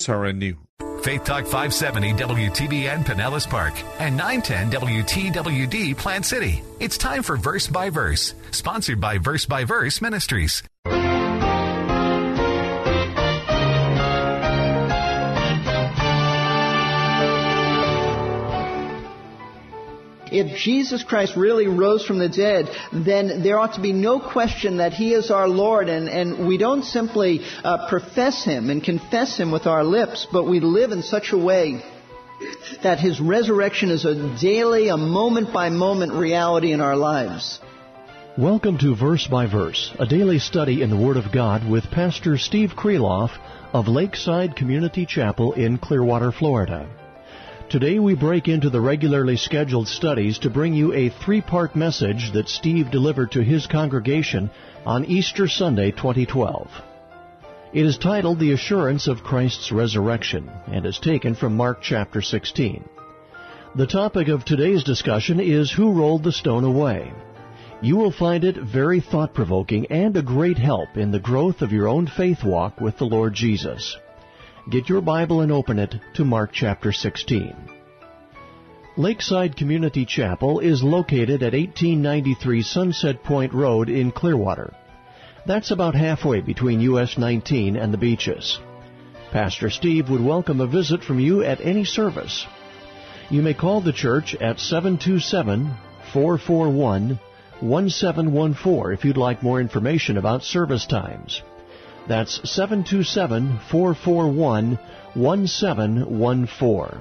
SRN New. Faith Talk 570 WTBN Pinellas Park and 910 WTWD Plant City. It's time for Verse by Verse, sponsored by Verse by Verse Ministries. If Jesus Christ really rose from the dead, then there ought to be no question that He is our Lord, and, and we don't simply uh, profess Him and confess Him with our lips, but we live in such a way that His resurrection is a daily, a moment by moment reality in our lives. Welcome to Verse by Verse, a daily study in the Word of God with Pastor Steve Kreloff of Lakeside Community Chapel in Clearwater, Florida. Today we break into the regularly scheduled studies to bring you a three-part message that Steve delivered to his congregation on Easter Sunday 2012. It is titled The Assurance of Christ's Resurrection and is taken from Mark chapter 16. The topic of today's discussion is Who Rolled the Stone Away? You will find it very thought-provoking and a great help in the growth of your own faith walk with the Lord Jesus. Get your Bible and open it to Mark chapter 16. Lakeside Community Chapel is located at 1893 Sunset Point Road in Clearwater. That's about halfway between US 19 and the beaches. Pastor Steve would welcome a visit from you at any service. You may call the church at 727 441 1714 if you'd like more information about service times. That's 727-441-1714.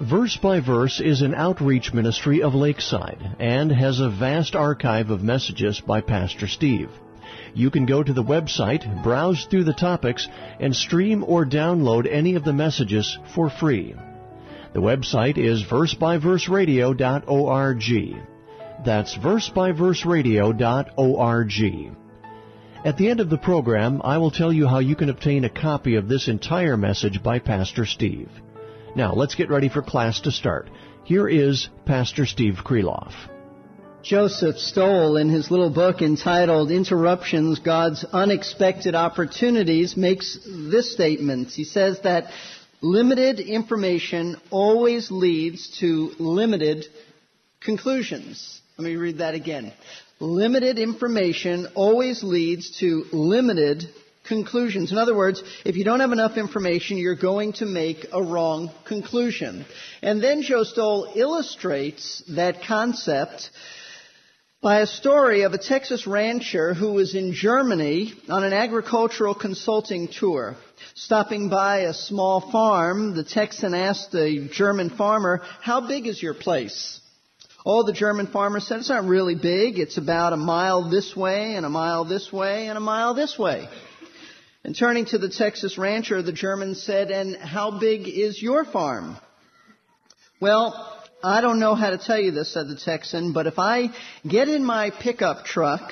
Verse by Verse is an outreach ministry of Lakeside and has a vast archive of messages by Pastor Steve. You can go to the website, browse through the topics, and stream or download any of the messages for free. The website is versebyverseradio.org. That's versebyverseradio.org. At the end of the program, I will tell you how you can obtain a copy of this entire message by Pastor Steve. Now, let's get ready for class to start. Here is Pastor Steve Kreloff. Joseph Stowell, in his little book entitled Interruptions God's Unexpected Opportunities, makes this statement. He says that limited information always leads to limited conclusions. Let me read that again limited information always leads to limited conclusions. In other words, if you don't have enough information, you're going to make a wrong conclusion. And then Joe Stowell illustrates that concept by a story of a Texas rancher who was in Germany on an agricultural consulting tour. Stopping by a small farm, the Texan asked the German farmer, how big is your place? Oh, the German farmer said, it's not really big. It's about a mile this way and a mile this way and a mile this way. And turning to the Texas rancher, the German said, and how big is your farm? Well, I don't know how to tell you this, said the Texan, but if I get in my pickup truck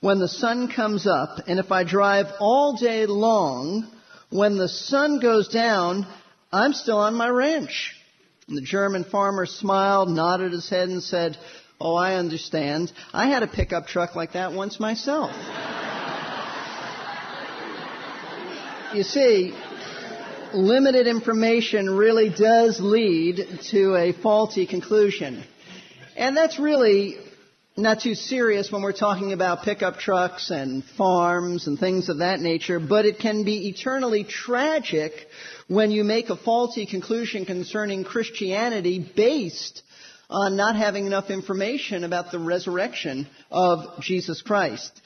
when the sun comes up, and if I drive all day long, when the sun goes down, I'm still on my ranch. And the German farmer smiled, nodded his head, and said, Oh, I understand. I had a pickup truck like that once myself. you see, limited information really does lead to a faulty conclusion. And that's really not too serious when we're talking about pickup trucks and farms and things of that nature, but it can be eternally tragic when you make a faulty conclusion concerning Christianity based on not having enough information about the resurrection of Jesus Christ.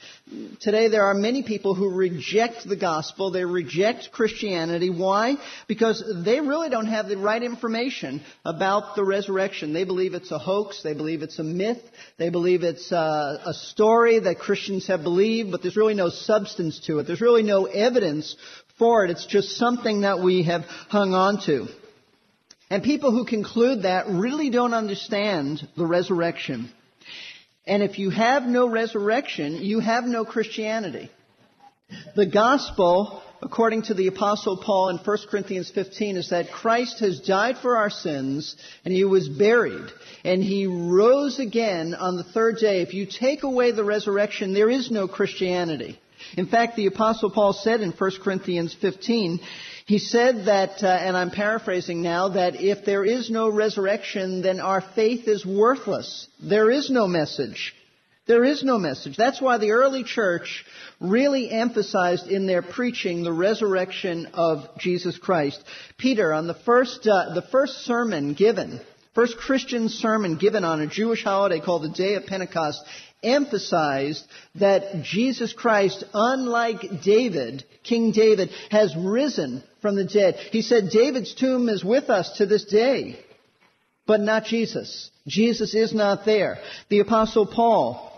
Today there are many people who reject the gospel, they reject Christianity. Why? Because they really don't have the right information about the resurrection. They believe it's a hoax, they believe it's a myth, they believe it's a, a story that Christians have believed, but there's really no substance to it. There's really no evidence for it. It's just something that we have hung on to. And people who conclude that really don't understand the resurrection. And if you have no resurrection, you have no Christianity. The gospel, according to the apostle Paul in 1 Corinthians 15, is that Christ has died for our sins and he was buried and he rose again on the third day. If you take away the resurrection, there is no Christianity. In fact, the apostle Paul said in 1 Corinthians 15, he said that, uh, and I'm paraphrasing now, that if there is no resurrection, then our faith is worthless. There is no message. There is no message. That's why the early church really emphasized in their preaching the resurrection of Jesus Christ. Peter, on the first, uh, the first sermon given, first Christian sermon given on a Jewish holiday called the Day of Pentecost, emphasized that Jesus Christ, unlike David, King David, has risen from the dead. He said David's tomb is with us to this day, but not Jesus. Jesus is not there. The apostle Paul,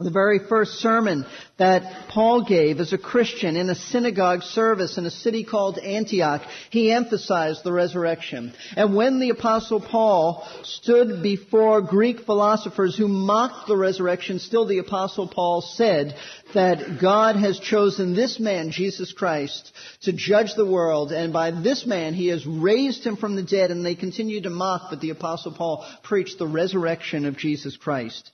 the very first sermon that Paul gave as a Christian in a synagogue service in a city called Antioch, he emphasized the resurrection. And when the apostle Paul stood before Greek philosophers who mocked the resurrection, still the apostle Paul said that God has chosen this man, Jesus Christ, to judge the world, and by this man he has raised him from the dead, and they continued to mock, but the apostle Paul preached the resurrection of Jesus Christ.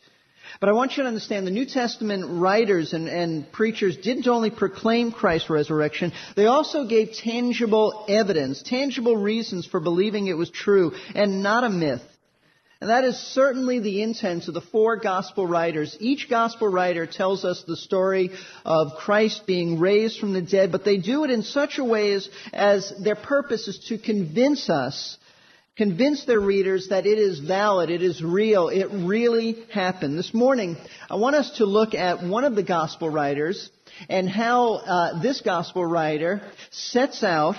But I want you to understand the New Testament writers and, and, preachers didn't only proclaim Christ's resurrection, they also gave tangible evidence, tangible reasons for believing it was true and not a myth. And that is certainly the intent of the four gospel writers. Each gospel writer tells us the story of Christ being raised from the dead, but they do it in such a way as, as their purpose is to convince us convince their readers that it is valid, it is real, it really happened. This morning, I want us to look at one of the gospel writers and how uh, this gospel writer sets out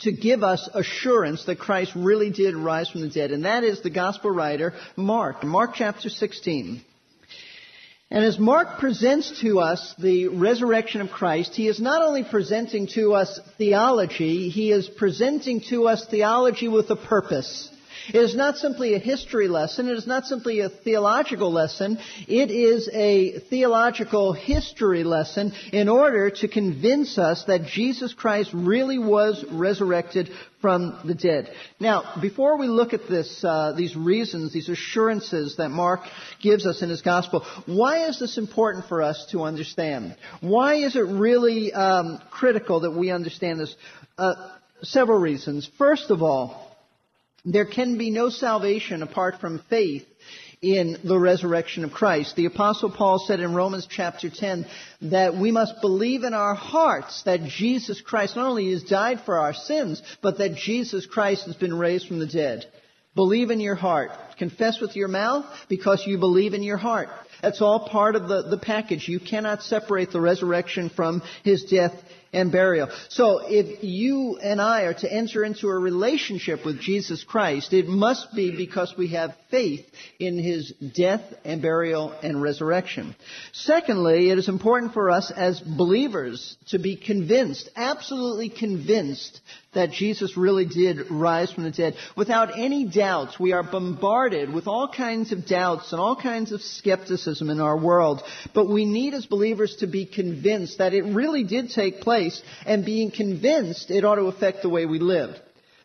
to give us assurance that Christ really did rise from the dead, and that is the gospel writer Mark. Mark chapter 16. And as Mark presents to us the resurrection of Christ, he is not only presenting to us theology, he is presenting to us theology with a purpose. It is not simply a history lesson. It is not simply a theological lesson. It is a theological history lesson in order to convince us that Jesus Christ really was resurrected from the dead. Now, before we look at this, uh, these reasons, these assurances that Mark gives us in his gospel, why is this important for us to understand? Why is it really um, critical that we understand this? Uh, several reasons. First of all, there can be no salvation apart from faith in the resurrection of Christ. The apostle Paul said in Romans chapter 10 that we must believe in our hearts that Jesus Christ not only has died for our sins, but that Jesus Christ has been raised from the dead. Believe in your heart. Confess with your mouth because you believe in your heart. That's all part of the, the package. You cannot separate the resurrection from his death and burial. So if you and I are to enter into a relationship with Jesus Christ, it must be because we have faith in his death and burial and resurrection. Secondly, it is important for us as believers to be convinced, absolutely convinced that Jesus really did rise from the dead. Without any doubts, we are bombarded with all kinds of doubts and all kinds of skepticism in our world. But we need as believers to be convinced that it really did take place, and being convinced, it ought to affect the way we live.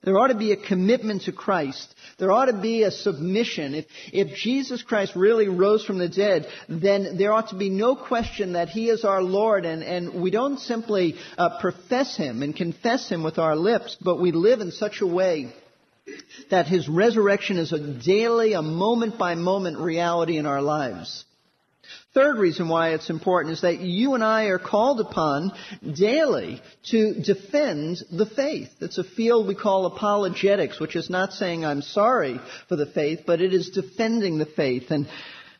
There ought to be a commitment to Christ. There ought to be a submission. If, if Jesus Christ really rose from the dead, then there ought to be no question that He is our Lord, and, and we don't simply uh, profess Him and confess Him with our lips, but we live in such a way that His resurrection is a daily, a moment by moment reality in our lives. Third reason why it's important is that you and I are called upon daily to defend the faith. It's a field we call apologetics, which is not saying I'm sorry for the faith, but it is defending the faith. And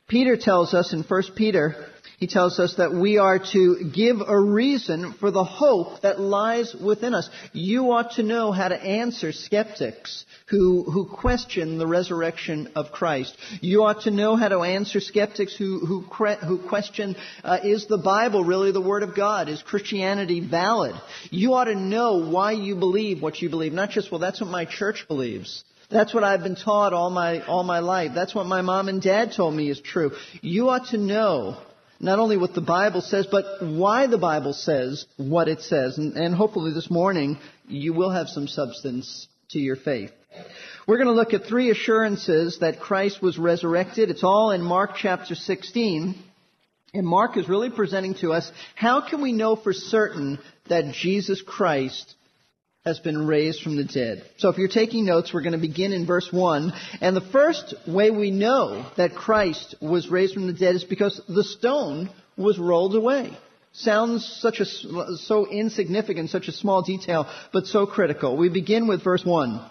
Peter tells us in 1 Peter He tells us that we are to give a reason for the hope that lies within us. You ought to know how to answer skeptics who, who question the resurrection of Christ. You ought to know how to answer skeptics who, who, who question, uh, is the Bible really the Word of God? Is Christianity valid? You ought to know why you believe what you believe. Not just, well, that's what my church believes. That's what I've been taught all my, all my life. That's what my mom and dad told me is true. You ought to know not only what the Bible says, but why the Bible says what it says. And, and hopefully this morning you will have some substance to your faith. We're going to look at three assurances that Christ was resurrected. It's all in Mark chapter 16. And Mark is really presenting to us how can we know for certain that Jesus Christ has been raised from the dead. So if you're taking notes, we're going to begin in verse 1. And the first way we know that Christ was raised from the dead is because the stone was rolled away. Sounds such a, so insignificant, such a small detail, but so critical. We begin with verse 1.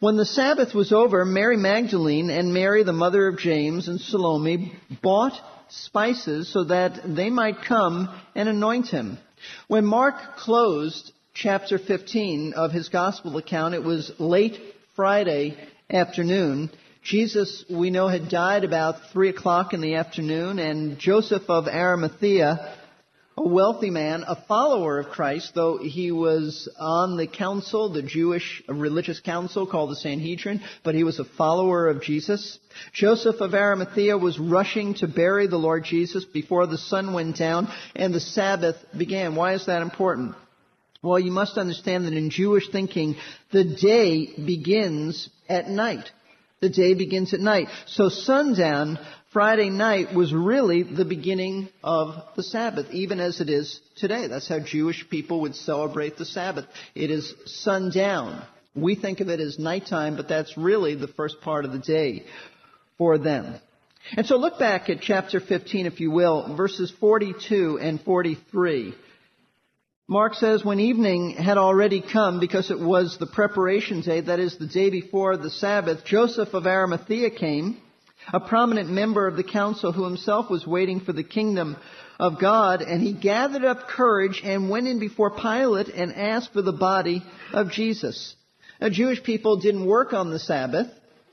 When the Sabbath was over, Mary Magdalene and Mary, the mother of James, and Salome bought spices so that they might come and anoint him. When Mark closed chapter 15 of his gospel account. It was late Friday afternoon. Jesus, we know, had died about 3 o'clock in the afternoon, and Joseph of Arimathea, a wealthy man, a follower of Christ, though he was on the council, the Jewish religious council called the Sanhedrin, but he was a follower of Jesus. Joseph of Arimathea was rushing to bury the Lord Jesus before the sun went down and the Sabbath began. Why is that important? Well, you must understand that in Jewish thinking, the day begins at night. The day begins at night. So sundown, Friday night, was really the beginning of the Sabbath, even as it is today. That's how Jewish people would celebrate the Sabbath. It is sundown. We think of it as nighttime, but that's really the first part of the day for them. And so look back at chapter 15, if you will, verses 42 and 43. Mark says, when evening had already come, because it was the preparation day, that is the day before the Sabbath, Joseph of Arimathea came, a prominent member of the council who himself was waiting for the kingdom of God, and he gathered up courage and went in before Pilate and asked for the body of Jesus. Now, Jewish people didn't work on the Sabbath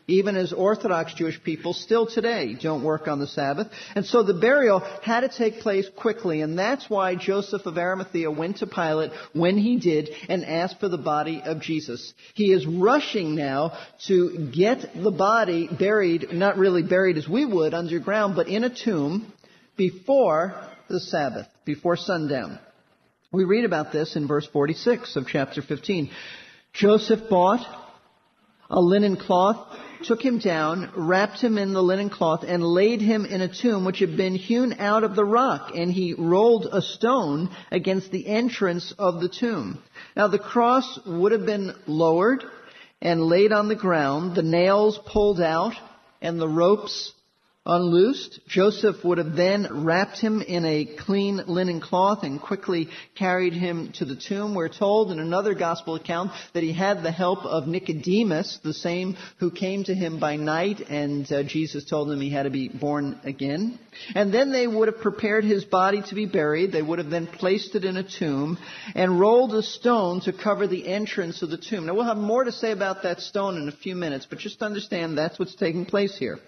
even as Orthodox Jewish people still today don't work on the Sabbath. And so the burial had to take place quickly, and that's why Joseph of Arimathea went to Pilate when he did and asked for the body of Jesus. He is rushing now to get the body buried, not really buried as we would underground, but in a tomb before the Sabbath, before sundown. We read about this in verse 46 of chapter 15. Joseph bought a linen cloth took him down, wrapped him in the linen cloth, and laid him in a tomb which had been hewn out of the rock, and he rolled a stone against the entrance of the tomb. Now the cross would have been lowered and laid on the ground, the nails pulled out, and the ropes unloosed. Joseph would have then wrapped him in a clean linen cloth and quickly carried him to the tomb. We're told in another gospel account that he had the help of Nicodemus, the same who came to him by night, and uh, Jesus told him he had to be born again. And then they would have prepared his body to be buried. They would have then placed it in a tomb and rolled a stone to cover the entrance of the tomb. Now we'll have more to say about that stone in a few minutes, but just understand that's what's taking place here.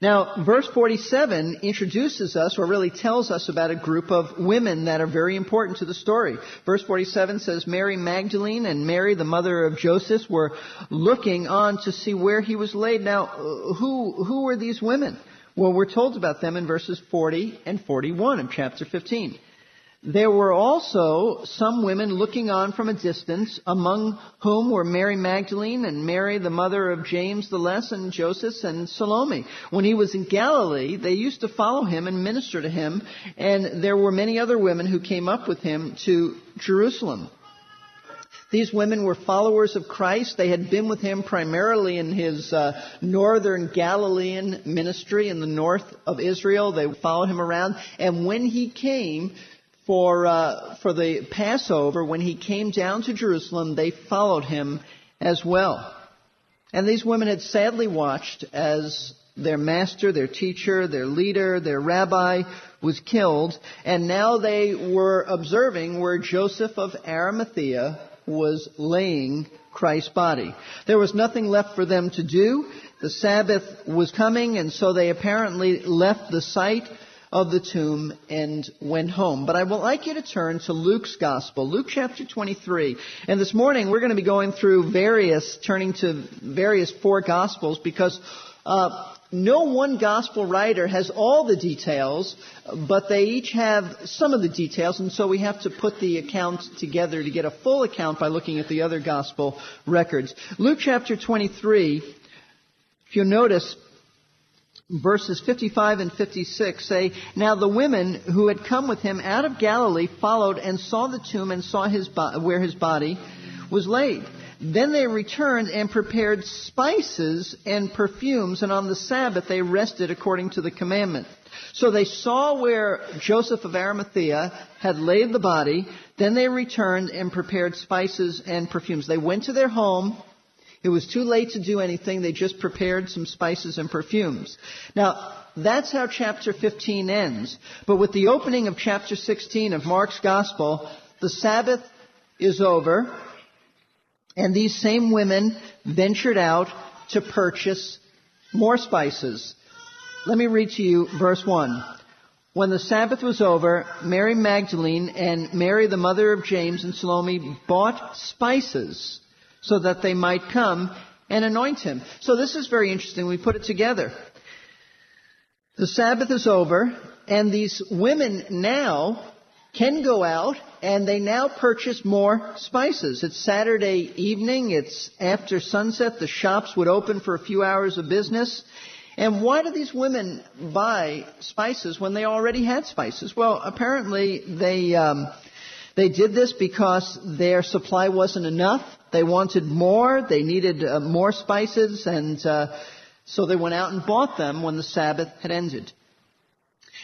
Now, verse 47 introduces us, or really tells us about a group of women that are very important to the story. Verse 47 says, Mary Magdalene and Mary, the mother of Joseph, were looking on to see where he was laid. Now, who, who were these women? Well, we're told about them in verses 40 and 41 of chapter 15. There were also some women looking on from a distance, among whom were Mary Magdalene and Mary, the mother of James the Less, and Joseph and Salome. When he was in Galilee, they used to follow him and minister to him, and there were many other women who came up with him to Jerusalem. These women were followers of Christ. They had been with him primarily in his uh, northern Galilean ministry in the north of Israel. They followed him around. And when he came for, uh, for the Passover, when he came down to Jerusalem, they followed him as well. And these women had sadly watched as their master, their teacher, their leader, their rabbi was killed, and now they were observing where Joseph of Arimathea was laying Christ's body. There was nothing left for them to do. The Sabbath was coming, and so they apparently left the site of the tomb and went home. But I would like you to turn to Luke's Gospel, Luke chapter 23. And this morning we're going to be going through various, turning to various four Gospels because uh, no one gospel writer has all the details, but they each have some of the details, and so we have to put the account together to get a full account by looking at the other gospel records. Luke chapter 23, if you notice, verses 55 and 56 say, Now the women who had come with him out of Galilee followed and saw the tomb and saw his bo- where his body was laid. Then they returned and prepared spices and perfumes, and on the Sabbath they rested according to the commandment. So they saw where Joseph of Arimathea had laid the body. Then they returned and prepared spices and perfumes. They went to their home. It was too late to do anything. They just prepared some spices and perfumes. Now, that's how chapter 15 ends. But with the opening of chapter 16 of Mark's Gospel, the Sabbath is over. And these same women ventured out to purchase more spices. Let me read to you verse 1. When the Sabbath was over, Mary Magdalene and Mary the mother of James and Salome bought spices so that they might come and anoint him. So this is very interesting. We put it together. The Sabbath is over, and these women now can go out and they now purchase more spices. It's Saturday evening. It's after sunset. The shops would open for a few hours of business. And why do these women buy spices when they already had spices? Well, apparently they um, they did this because their supply wasn't enough. They wanted more. They needed uh, more spices, and uh, so they went out and bought them when the Sabbath had ended.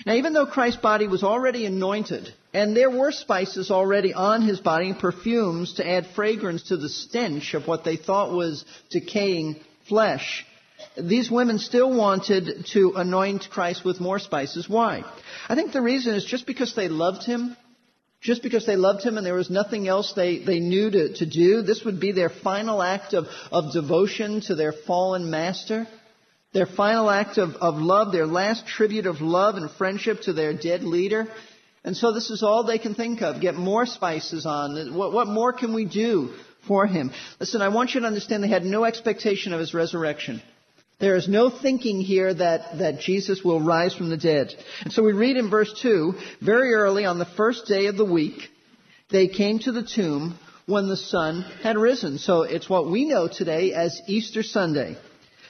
Now, even though Christ's body was already anointed, and there were spices already on his body, perfumes to add fragrance to the stench of what they thought was decaying flesh, these women still wanted to anoint Christ with more spices. Why? I think the reason is just because they loved him. Just because they loved him and there was nothing else they, they knew to, to do. This would be their final act of, of devotion to their fallen master their final act of, of love, their last tribute of love and friendship to their dead leader. And so this is all they can think of. Get more spices on. What, what more can we do for him? Listen, I want you to understand they had no expectation of his resurrection. There is no thinking here that, that Jesus will rise from the dead. And so we read in verse 2, very early on the first day of the week, they came to the tomb when the sun had risen. So it's what we know today as Easter Sunday.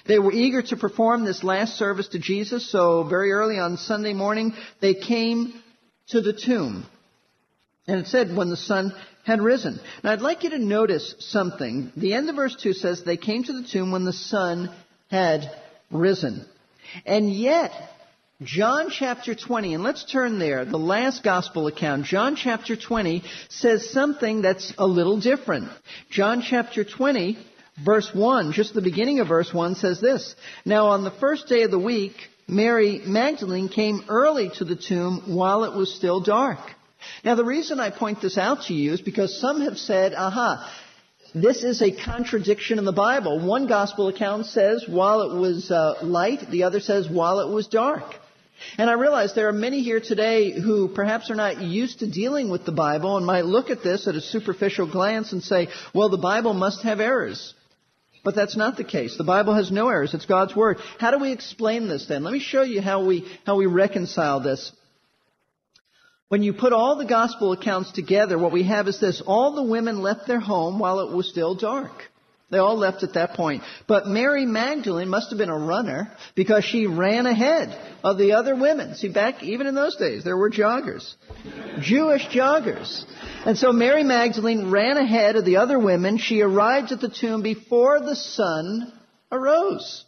They were eager to perform this last service to Jesus, so very early on Sunday morning, they came to the tomb. And it said, when the sun had risen. Now I'd like you to notice something. The end of verse 2 says, they came to the tomb when the sun had risen. And yet, John chapter 20, and let's turn there, the last gospel account, John chapter 20 says something that's a little different. John chapter 20 Verse 1, just the beginning of verse 1 says this. Now on the first day of the week, Mary Magdalene came early to the tomb while it was still dark. Now the reason I point this out to you is because some have said, aha, this is a contradiction in the Bible. One gospel account says while it was uh, light, the other says while it was dark. And I realize there are many here today who perhaps are not used to dealing with the Bible and might look at this at a superficial glance and say, well, the Bible must have errors. But that's not the case. The Bible has no errors. It's God's Word. How do we explain this then? Let me show you how we, how we reconcile this. When you put all the gospel accounts together, what we have is this. All the women left their home while it was still dark. They all left at that point. But Mary Magdalene must have been a runner because she ran ahead of the other women. See, back even in those days, there were joggers. Jewish joggers. And so Mary Magdalene ran ahead of the other women. She arrived at the tomb before the sun arose.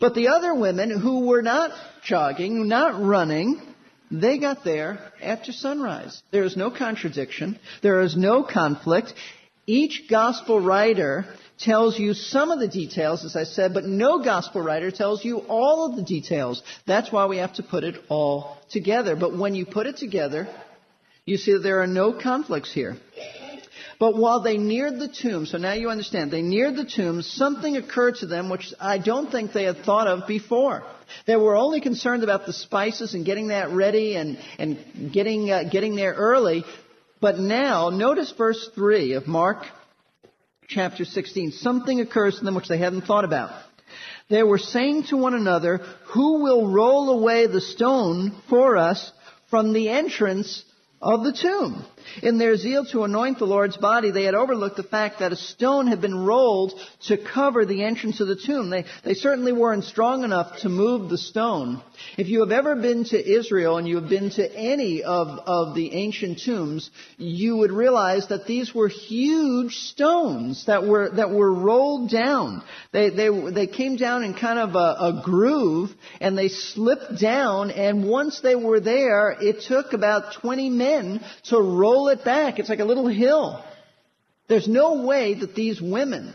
But the other women who were not jogging, not running, they got there after sunrise. There is no contradiction. There is no conflict. Each gospel writer tells you some of the details, as I said, but no gospel writer tells you all of the details. That's why we have to put it all together. But when you put it together, you see that there are no conflicts here. But while they neared the tomb, so now you understand, they neared the tomb, something occurred to them which I don't think they had thought of before. They were only concerned about the spices and getting that ready and, and getting, uh, getting there early. But now, notice verse 3 of Mark chapter 16. Something occurs to them which they hadn't thought about. They were saying to one another, Who will roll away the stone for us from the entrance of the tomb? In their zeal to anoint the Lord's body, they had overlooked the fact that a stone had been rolled to cover the entrance of the tomb. They, they certainly weren't strong enough to move the stone. If you have ever been to Israel and you have been to any of, of the ancient tombs, you would realize that these were huge stones that were, that were rolled down. They, they, they came down in kind of a, a groove and they slipped down and once they were there, it took about 20 men to roll roll it back. It's like a little hill. There's no way that these women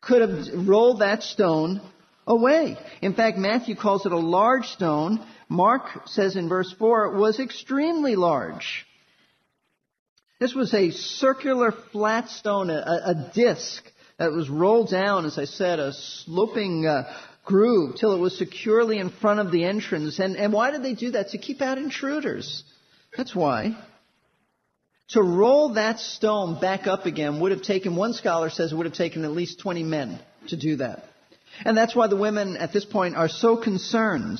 could have rolled that stone away. In fact, Matthew calls it a large stone. Mark says in verse 4 it was extremely large. This was a circular flat stone, a, a disc that was rolled down, as I said, a sloping uh, groove till it was securely in front of the entrance. And, and why did they do that? To keep out intruders. That's why. To roll that stone back up again would have taken, one scholar says it would have taken at least 20 men to do that. And that's why the women at this point are so concerned.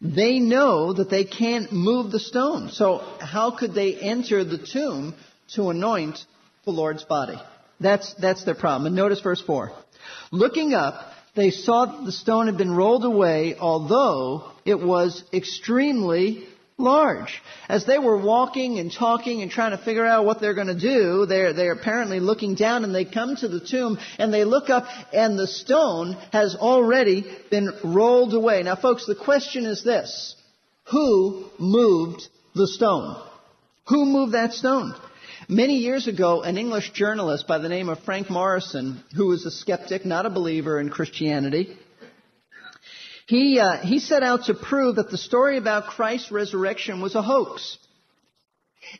They know that they can't move the stone. So how could they enter the tomb to anoint the Lord's body? That's, that's their problem. And notice verse 4. Looking up, they saw that the stone had been rolled away, although it was extremely large. As they were walking and talking and trying to figure out what they're going to do, they're, they're apparently looking down and they come to the tomb and they look up and the stone has already been rolled away. Now folks, the question is this. Who moved the stone? Who moved that stone? Many years ago, an English journalist by the name of Frank Morison, who was a skeptic, not a believer in Christianity, he, uh, he set out to prove that the story about Christ's resurrection was a hoax.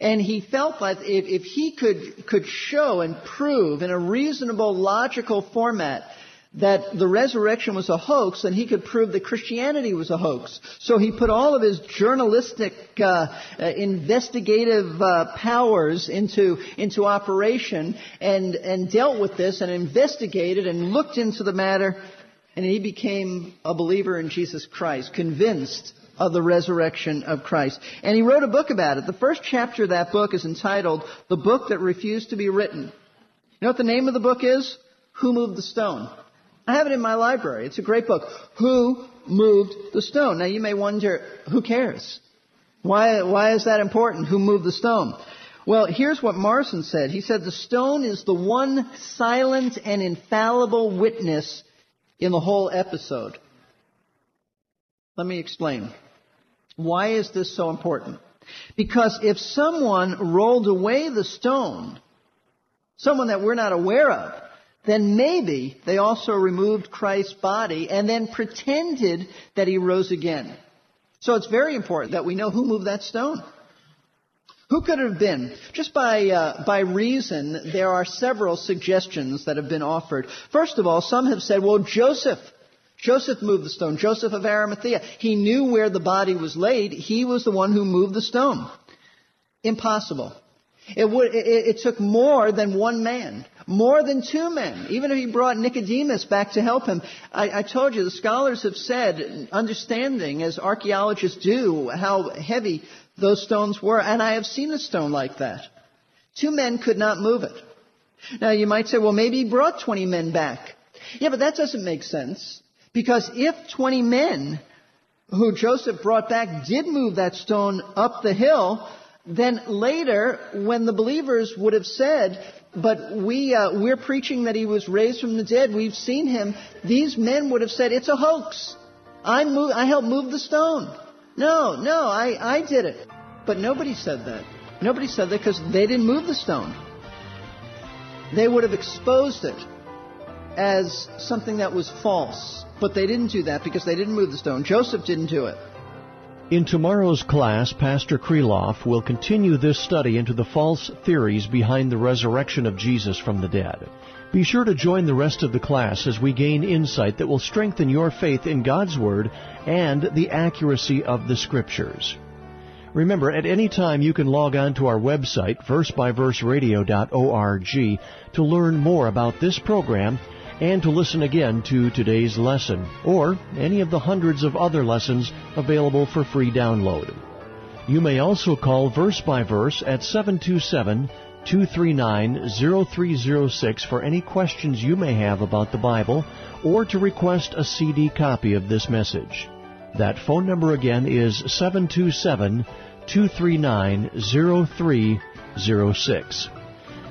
And he felt that if, if he could, could show and prove in a reasonable, logical format that the resurrection was a hoax, then he could prove that Christianity was a hoax. So he put all of his journalistic, uh, uh, investigative uh, powers into into operation and and dealt with this and investigated and looked into the matter and he became a believer in Jesus Christ, convinced of the resurrection of Christ. And he wrote a book about it. The first chapter of that book is entitled The Book That Refused to Be Written. You know what the name of the book is? Who Moved the Stone? I have it in my library. It's a great book. Who moved the stone? Now you may wonder, who cares? Why, why is that important? Who moved the stone? Well, here's what Morison said. He said the stone is the one silent and infallible witness in the whole episode. Let me explain. Why is this so important? Because if someone rolled away the stone, someone that we're not aware of, then maybe they also removed Christ's body and then pretended that he rose again. So it's very important that we know who moved that stone. Who could it have been? Just by, uh, by reason, there are several suggestions that have been offered. First of all, some have said, well, Joseph. Joseph moved the stone. Joseph of Arimathea. He knew where the body was laid. He was the one who moved the stone. Impossible. It, would, it, it took more than one man, more than two men. Even if he brought Nicodemus back to help him, I, I told you the scholars have said, understanding as archaeologists do how heavy those stones were, and I have seen a stone like that. Two men could not move it. Now you might say, well, maybe he brought 20 men back. Yeah, but that doesn't make sense. Because if 20 men who Joseph brought back did move that stone up the hill, then later, when the believers would have said, but we, uh, we're preaching that he was raised from the dead, we've seen him, these men would have said, it's a hoax. I, move, I helped move the stone. No, no, I, I did it. But nobody said that. Nobody said that because they didn't move the stone. They would have exposed it. as something that was false. But they didn't do that because they didn't move the stone. Joseph didn't do it. In tomorrow's class, Pastor Kreloff will continue this study into the false theories behind the resurrection of Jesus from the dead. Be sure to join the rest of the class as we gain insight that will strengthen your faith in God's Word and the accuracy of the Scriptures. Remember, at any time you can log on to our website, versebyverseradio.org, to learn more about this program and to listen again to today's lesson or any of the hundreds of other lessons available for free download. You may also call Verse by Verse at 727 239 0306 for any questions you may have about the Bible or to request a CD copy of this message. That phone number again is 727 239 0306.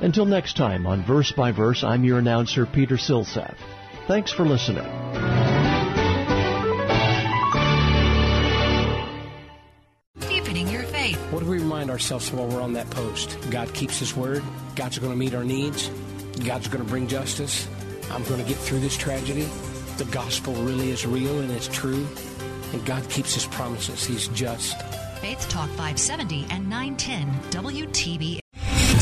Until next time on Verse by Verse, I'm your announcer, Peter Silseth. Thanks for listening. Ourselves while we're on that post? God keeps His word. God's going to meet our needs. God's going to bring justice. I'm going to get through this tragedy. The gospel really is real and it's true. And God keeps His promises. He's just. Faith Talk 570 and 910 WTB.